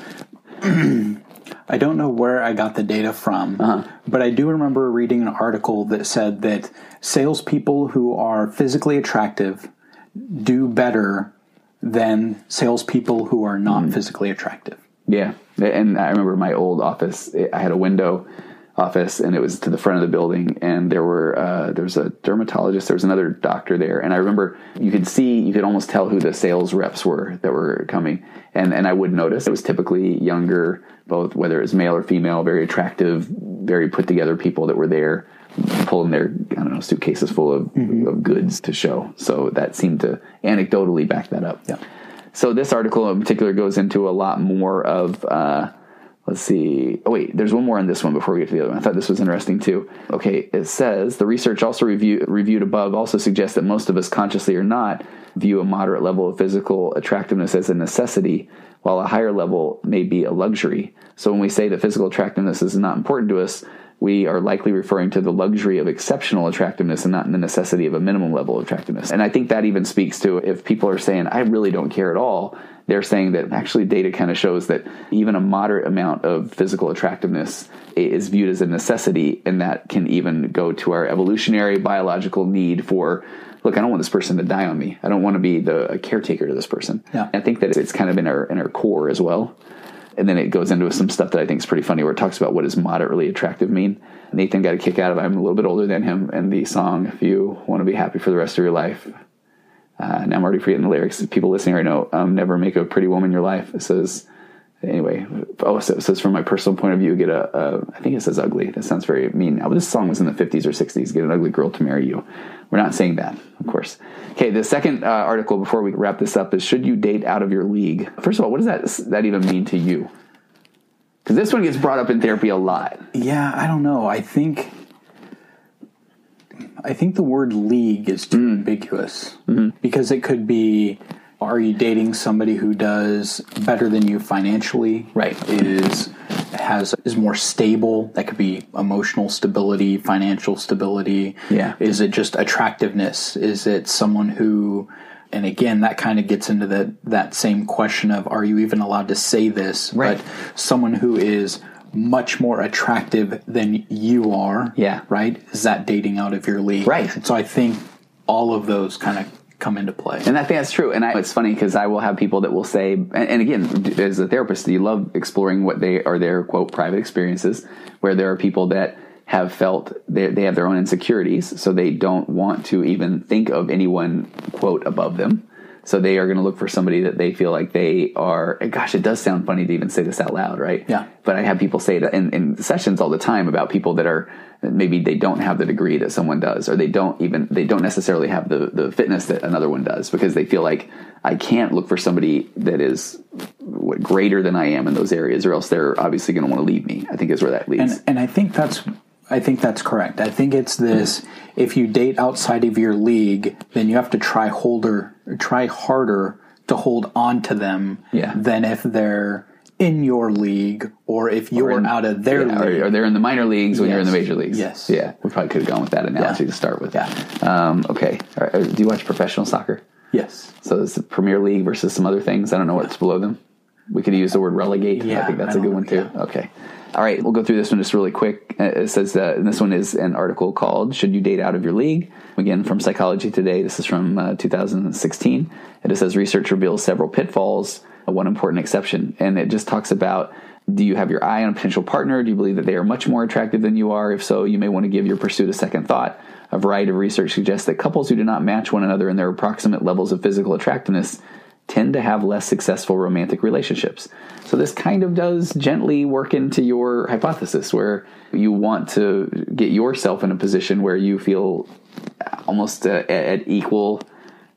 I don't know where I got the data from, uh-huh. but I do remember reading an article that said that salespeople who are physically attractive do better than salespeople who are not mm. physically attractive. Yeah, and I remember my old office. I had a window office, and it was to the front of the building, and there were uh, there was a dermatologist, there was another doctor there, and I remember you could see, you could almost tell who the sales reps were that were coming, and and I would notice it was typically younger, both whether it was male or female, very attractive, very put together people that were there pulling their I don't know suitcases full of, mm-hmm. of goods to show. So that seemed to anecdotally back that up. Yeah. So this article in particular goes into a lot more of. Uh, let's see. Oh, wait, there's one more on this one before we get to the other one. I thought this was interesting too. Okay, it says the research also review, reviewed above also suggests that most of us, consciously or not, view a moderate level of physical attractiveness as a necessity, while a higher level may be a luxury. So when we say that physical attractiveness is not important to us, we are likely referring to the luxury of exceptional attractiveness and not the necessity of a minimum level of attractiveness. And I think that even speaks to if people are saying, I really don't care at all, they're saying that actually data kind of shows that even a moderate amount of physical attractiveness is viewed as a necessity, and that can even go to our evolutionary biological need for look, I don't want this person to die on me. I don't want to be the caretaker to this person. Yeah. I think that it's kind of in our in our core as well. And then it goes into some stuff that I think is pretty funny, where it talks about what does moderately attractive mean. Nathan got a kick out of. I'm a little bit older than him, and the song "If You Want to Be Happy for the Rest of Your Life." Uh, now I'm already forgetting the lyrics. People listening right now, um, never make a pretty woman your life. It says, anyway. Oh, so it says from my personal point of view, get a. a I think it says ugly. That sounds very mean. Now, this song was in the 50s or 60s. Get an ugly girl to marry you. We're not saying that, of course. Okay, the second uh, article before we wrap this up is should you date out of your league? First of all, what does that that even mean to you? Because this one gets brought up in therapy a lot. Yeah, I don't know. I think I think the word league is too mm. ambiguous mm-hmm. because it could be are you dating somebody who does better than you financially? Right. Is has is more stable. That could be emotional stability, financial stability. Yeah. Is it just attractiveness? Is it someone who and again that kind of gets into that that same question of are you even allowed to say this? Right. But someone who is much more attractive than you are. Yeah. Right? Is that dating out of your league? Right. So I think all of those kind of come into play. And I think that's true. And I, it's funny because I will have people that will say, and, and again, as a therapist, you love exploring what they are their quote private experiences, where there are people that have felt they, they have their own insecurities, so they don't want to even think of anyone quote above them. So they are going to look for somebody that they feel like they are. gosh, it does sound funny to even say this out loud, right? Yeah. But I have people say that in, in sessions all the time about people that are maybe they don't have the degree that someone does, or they don't even they don't necessarily have the the fitness that another one does because they feel like I can't look for somebody that is greater than I am in those areas, or else they're obviously going to want to leave me. I think is where that leads. And, and I think that's I think that's correct. I think it's this: if you date outside of your league, then you have to try holder, try harder to hold on to them Yeah. than if they're in your league or if you're in- out of their Yeah, league. or, or they're in the minor leagues when you're in the major leagues. Yes. Yeah, we probably could have gone with that analogy Yeah. to start with. Yeah. Um, okay. All right. Uh, Do you watch professional soccer? yes. So it's the Premier League versus some other things. I don't know what's below them. We could use the word relegate. Yeah. I think that's I a good one too. Okay. All right, we'll go through this one just really quick. Uh, It says that this one is an article called "Should You Date Out of Your League?" Again, from Psychology Today. This is from uh, 2016, and it says research reveals several pitfalls, uh, one important exception, and it just talks about. Do you have your eye on a potential partner? Do you believe that they are much more attractive than you are? If so, you may want to give your pursuit a second thought. A variety of research suggests that couples who do not match one another in their approximate levels of physical attractiveness tend to have less successful romantic relationships. So this kind of does gently work into your hypothesis where you want to get yourself in a position where you feel almost uh, at equal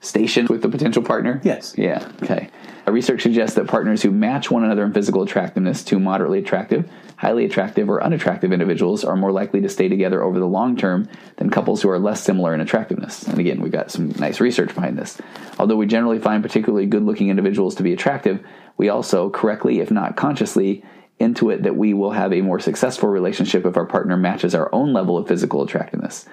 station with the potential partner. Yes. Yeah. Okay. Research suggests that partners who match one another in physical attractiveness to moderately attractive, highly attractive, or unattractive individuals are more likely to stay together over the long term than couples who are less similar in attractiveness. And again, we've got some nice research behind this. Although we generally find particularly good looking individuals to be attractive, we also, correctly, if not consciously, intuit that we will have a more successful relationship if our partner matches our own level of physical attractiveness.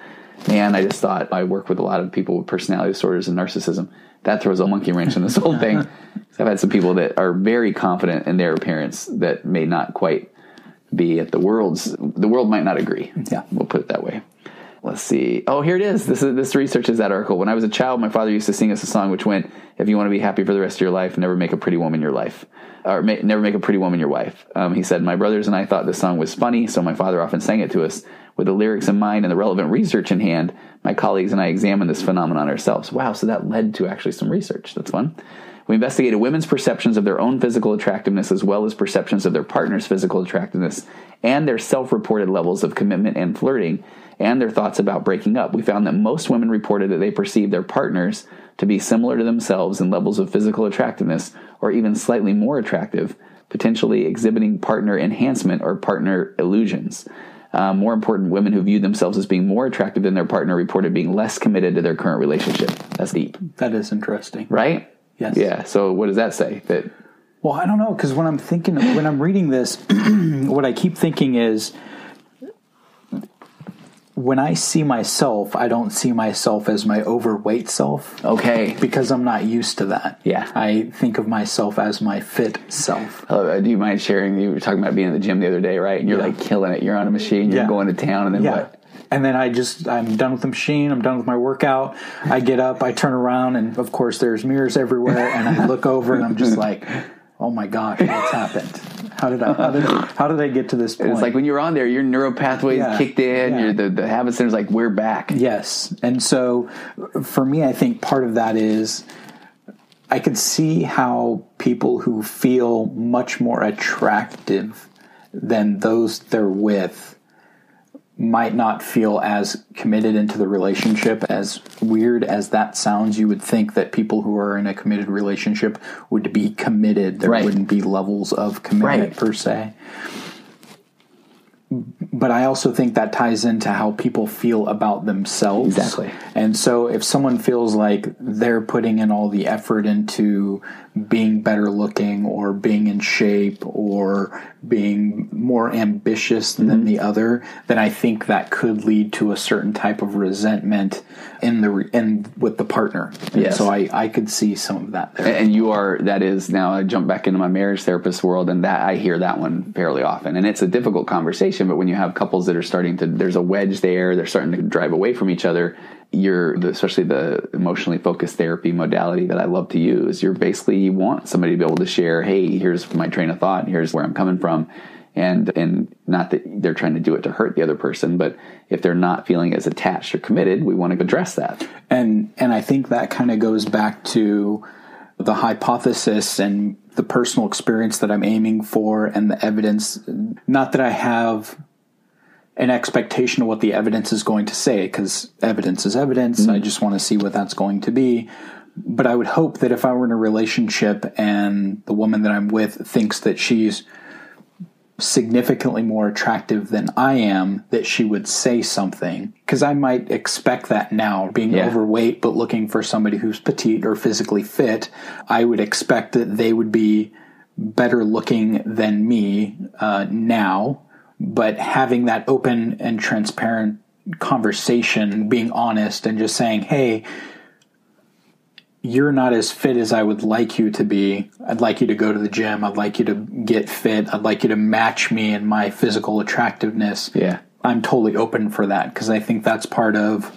Man, I just thought I work with a lot of people with personality disorders and narcissism. That throws a monkey wrench in this whole thing. I've had some people that are very confident in their appearance that may not quite be at the world's. The world might not agree. Yeah. we'll put it that way. Let's see. Oh, here it is. This is this research is that article. When I was a child, my father used to sing us a song which went, "If you want to be happy for the rest of your life, never make a pretty woman your life, or never make a pretty woman your wife." Um, he said, "My brothers and I thought this song was funny, so my father often sang it to us with the lyrics in mind and the relevant research in hand. My colleagues and I examined this phenomenon ourselves. Wow, so that led to actually some research. That's fun." We investigated women's perceptions of their own physical attractiveness as well as perceptions of their partner's physical attractiveness and their self reported levels of commitment and flirting and their thoughts about breaking up. We found that most women reported that they perceived their partners to be similar to themselves in levels of physical attractiveness or even slightly more attractive, potentially exhibiting partner enhancement or partner illusions. Uh, more important, women who viewed themselves as being more attractive than their partner reported being less committed to their current relationship. That's deep, That is interesting. right? Yes. Yeah. So what does that say? That Well, I don't know because when I'm thinking, when I'm reading this, what I keep thinking is, when I see myself, I don't see myself as my overweight self okay? because I'm not used to that. Yeah. I think of myself as my fit self. Uh, do you mind sharing? You were talking about being in the gym the other day, right? And you're Yeah. like killing it. You're on a machine. You're Yeah. going to town, and then Yeah. what? And then I just, I'm done with the machine. I'm done with my workout. I get up, I turn around, and of course, there's mirrors everywhere. And I look over and I'm just like, oh my gosh, what's happened? How did I, how did, how did I get to this point? It's like when you're on there, your neural pathways Yeah. kicked in. Yeah. You're the the habit center's like we're back. Yes. And so for me, I think part of that is I could see how people who feel much more attractive than those they're with might not feel as committed into the relationship. As weird as that sounds, you would think that people who are in a committed relationship would be committed. There Right. wouldn't be levels of commitment Right. per se but I also think that ties into how people feel about themselves. Exactly. And so if someone feels like they're putting in all the effort into being better looking or being in shape or being more ambitious Mm-hmm. than the other, then I think that could lead to a certain type of resentment in the re- in with the partner. And Yes. So I I could see some of that there. And you are that is now I jump back into my marriage therapist world, and that I hear that one fairly often, and it's a difficult conversation. But when you have couples that are starting to, there's a wedge there, they're starting to drive away from each other. You're especially the emotionally focused therapy modality that I love to use. You're basically you want somebody to be able to share, hey, here's my train of thought, here's where I'm coming from. And and not that they're trying to do it to hurt the other person, but if they're not feeling as attached or committed, we want to address that. And and I think that kind of goes back to the hypothesis and the personal experience that I'm aiming for and the evidence not that I have an expectation of what the evidence is going to say because evidence is evidence. Mm-hmm. I just want to see what that's going to be. But I would hope that if I were in a relationship and the woman that I'm with thinks that she's significantly more attractive than I am that she would say something. Because I might expect that now, being yeah. overweight but looking for somebody who's petite or physically fit, I would expect that they would be better looking than me uh, now. But having that open and transparent conversation, being honest and just saying, hey, you're not as fit as I would like you to be. I'd like you to go to the gym. I'd like you to get fit. I'd like you to match me in my physical attractiveness. Yeah. I'm totally open for that because I think that's part of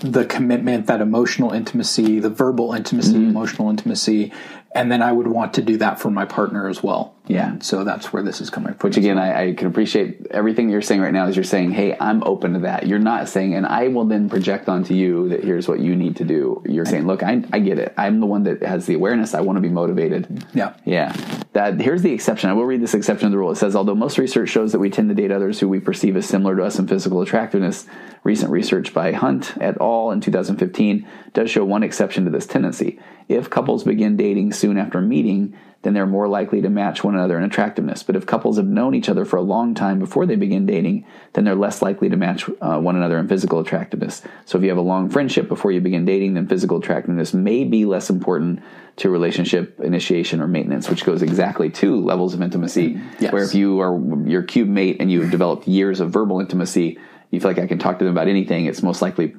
the commitment, that emotional intimacy, the verbal intimacy, mm-hmm. emotional intimacy, and then I would want to do that for my partner as well. Yeah. So that's where this is coming from. Which again, I, I, can appreciate everything you're saying right now is you're saying, hey, I'm open to that. You're not saying, and I will then project onto you that here's what you need to do. You're saying, look, I, I get it. I'm the one that has the awareness. I want to be motivated. Yeah. Yeah. That here's the exception. I will read this exception of the rule. It says, although most research shows that we tend to date others who we perceive as similar to us in physical attractiveness, recent research by Hunt et al. in 2015 does show one exception to this tendency. If couples begin dating soon after meeting, then they're more likely to match one another in attractiveness. But if couples have known each other for a long time before they begin dating, then they're less likely to match uh, one another in physical attractiveness. So if you have a long friendship before you begin dating, then physical attractiveness may be less important to relationship initiation or maintenance, which goes exactly to levels of intimacy. Yes. Where if you are your cube mate and you've developed years of verbal intimacy, you feel like I can talk to them about anything, it's most likely,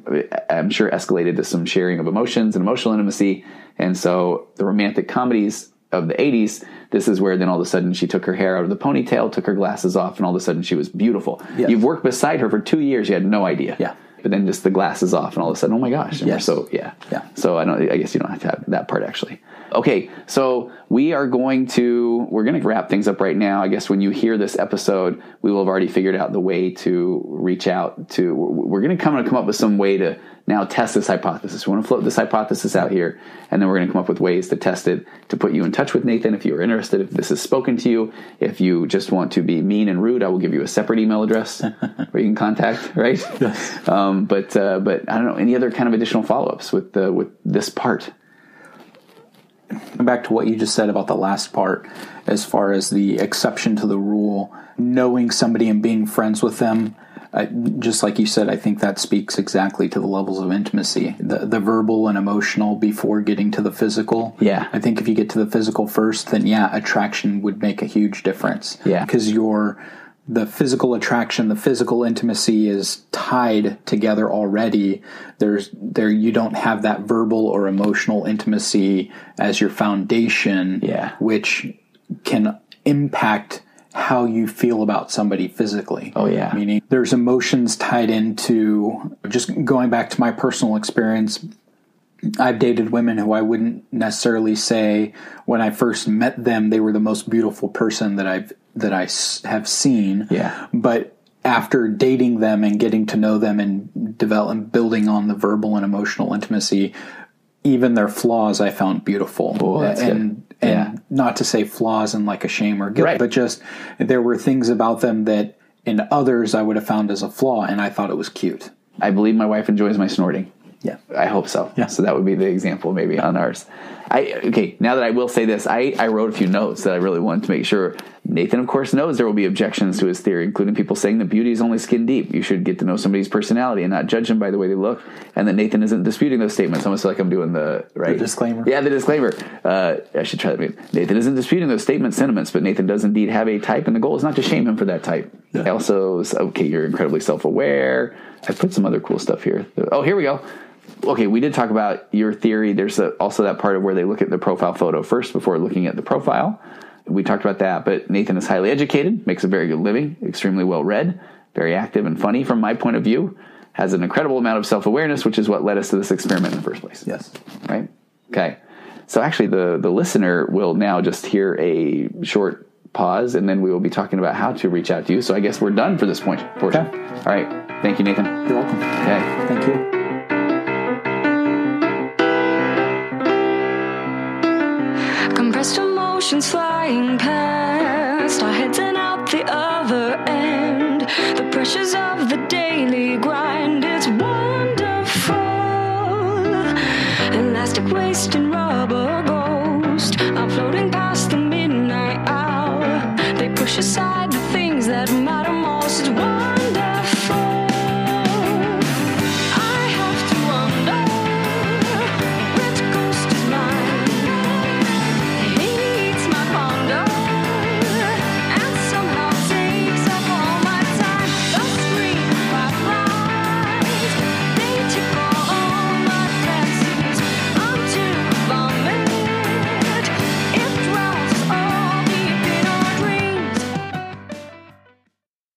I'm sure, escalated to some sharing of emotions and emotional intimacy. And so the romantic comedies of the 80s, this is where then all of a sudden she took her hair out of the ponytail, took her glasses off, and all of a sudden she was beautiful. Yes. You've worked beside her for two years, you had no idea. Yeah. But then just the glasses off, and all of a sudden, oh my gosh! Yes. So yeah, yeah. So I don't. I guess you don't have to have that part actually. Okay, so we are going to we're going to wrap things up right now. I guess when you hear this episode, we will have already figured out the way to reach out to. We're going to come come up with some way to now test this hypothesis. We want to float this hypothesis out here, and then we're going to come up with ways to test it to put you in touch with Nathan if you are interested. If this has spoken to you, if you just want to be mean and rude, I will give you a separate email address where you can contact. Right? um, but uh, but I don't know any other kind of additional follow ups with uh, with this part back to what you just said about the last part, as far as the exception to the rule, knowing somebody and being friends with them, I, just like you said, I think that speaks exactly to the levels of intimacy, the the verbal and emotional before getting to the physical. Yeah, I think if you get to the physical first, then yeah, attraction would make a huge difference. Yeah, because you're the physical attraction, the physical intimacy is tied together already. There's there you don't have that verbal or emotional intimacy as your foundation, yeah. which can impact how you feel about somebody physically. Oh yeah. Meaning there's emotions tied into just going back to my personal experience. I've dated women who I wouldn't necessarily say when I first met them they were the most beautiful person that I've that I have seen. Yeah. But after dating them and getting to know them and develop building on the verbal and emotional intimacy, even their flaws I found beautiful. Oh, and good. And yeah. not to say flaws and like a shame or guilt, right. but just there were things about them that in others I would have found as a flaw and I thought it was cute. I believe my wife enjoys my snorting. Yeah. I hope so. Yeah. So that would be the example maybe on ours. I okay. Now that I will say this, I, I wrote a few notes that I really wanted to make sure. Nathan, of course, knows there will be objections to his theory, including people saying that beauty is only skin deep. You should get to know somebody's personality and not judge them by the way they look. And that Nathan isn't disputing those statements. Almost like I'm doing the right the disclaimer. Yeah, the disclaimer. Uh, I should try that. Nathan isn't disputing those statements, sentiments, but Nathan does indeed have a type, and the goal is not to shame him for that type. Yeah. Also, okay, you're incredibly self-aware. I put some other cool stuff here. Oh, here we go okay, we did talk about your theory. There's a, also that part of where they look at the profile photo first before looking at the profile. We talked about that, but Nathan is highly educated, makes a very good living, extremely well read, very active and funny from my point of view, has an incredible amount of self awareness, which is what led us to this experiment in the first place. Yes. Right? Okay. So actually, the, the listener will now just hear a short pause, and then we will be talking about how to reach out to you. So I guess we're done for this point portion. Okay. All right. Thank you, Nathan. You're welcome. Okay. Thank you. Oceans flying past, our heads and out the other end. The pressures of the daily grind, it's wonderful. Elastic waist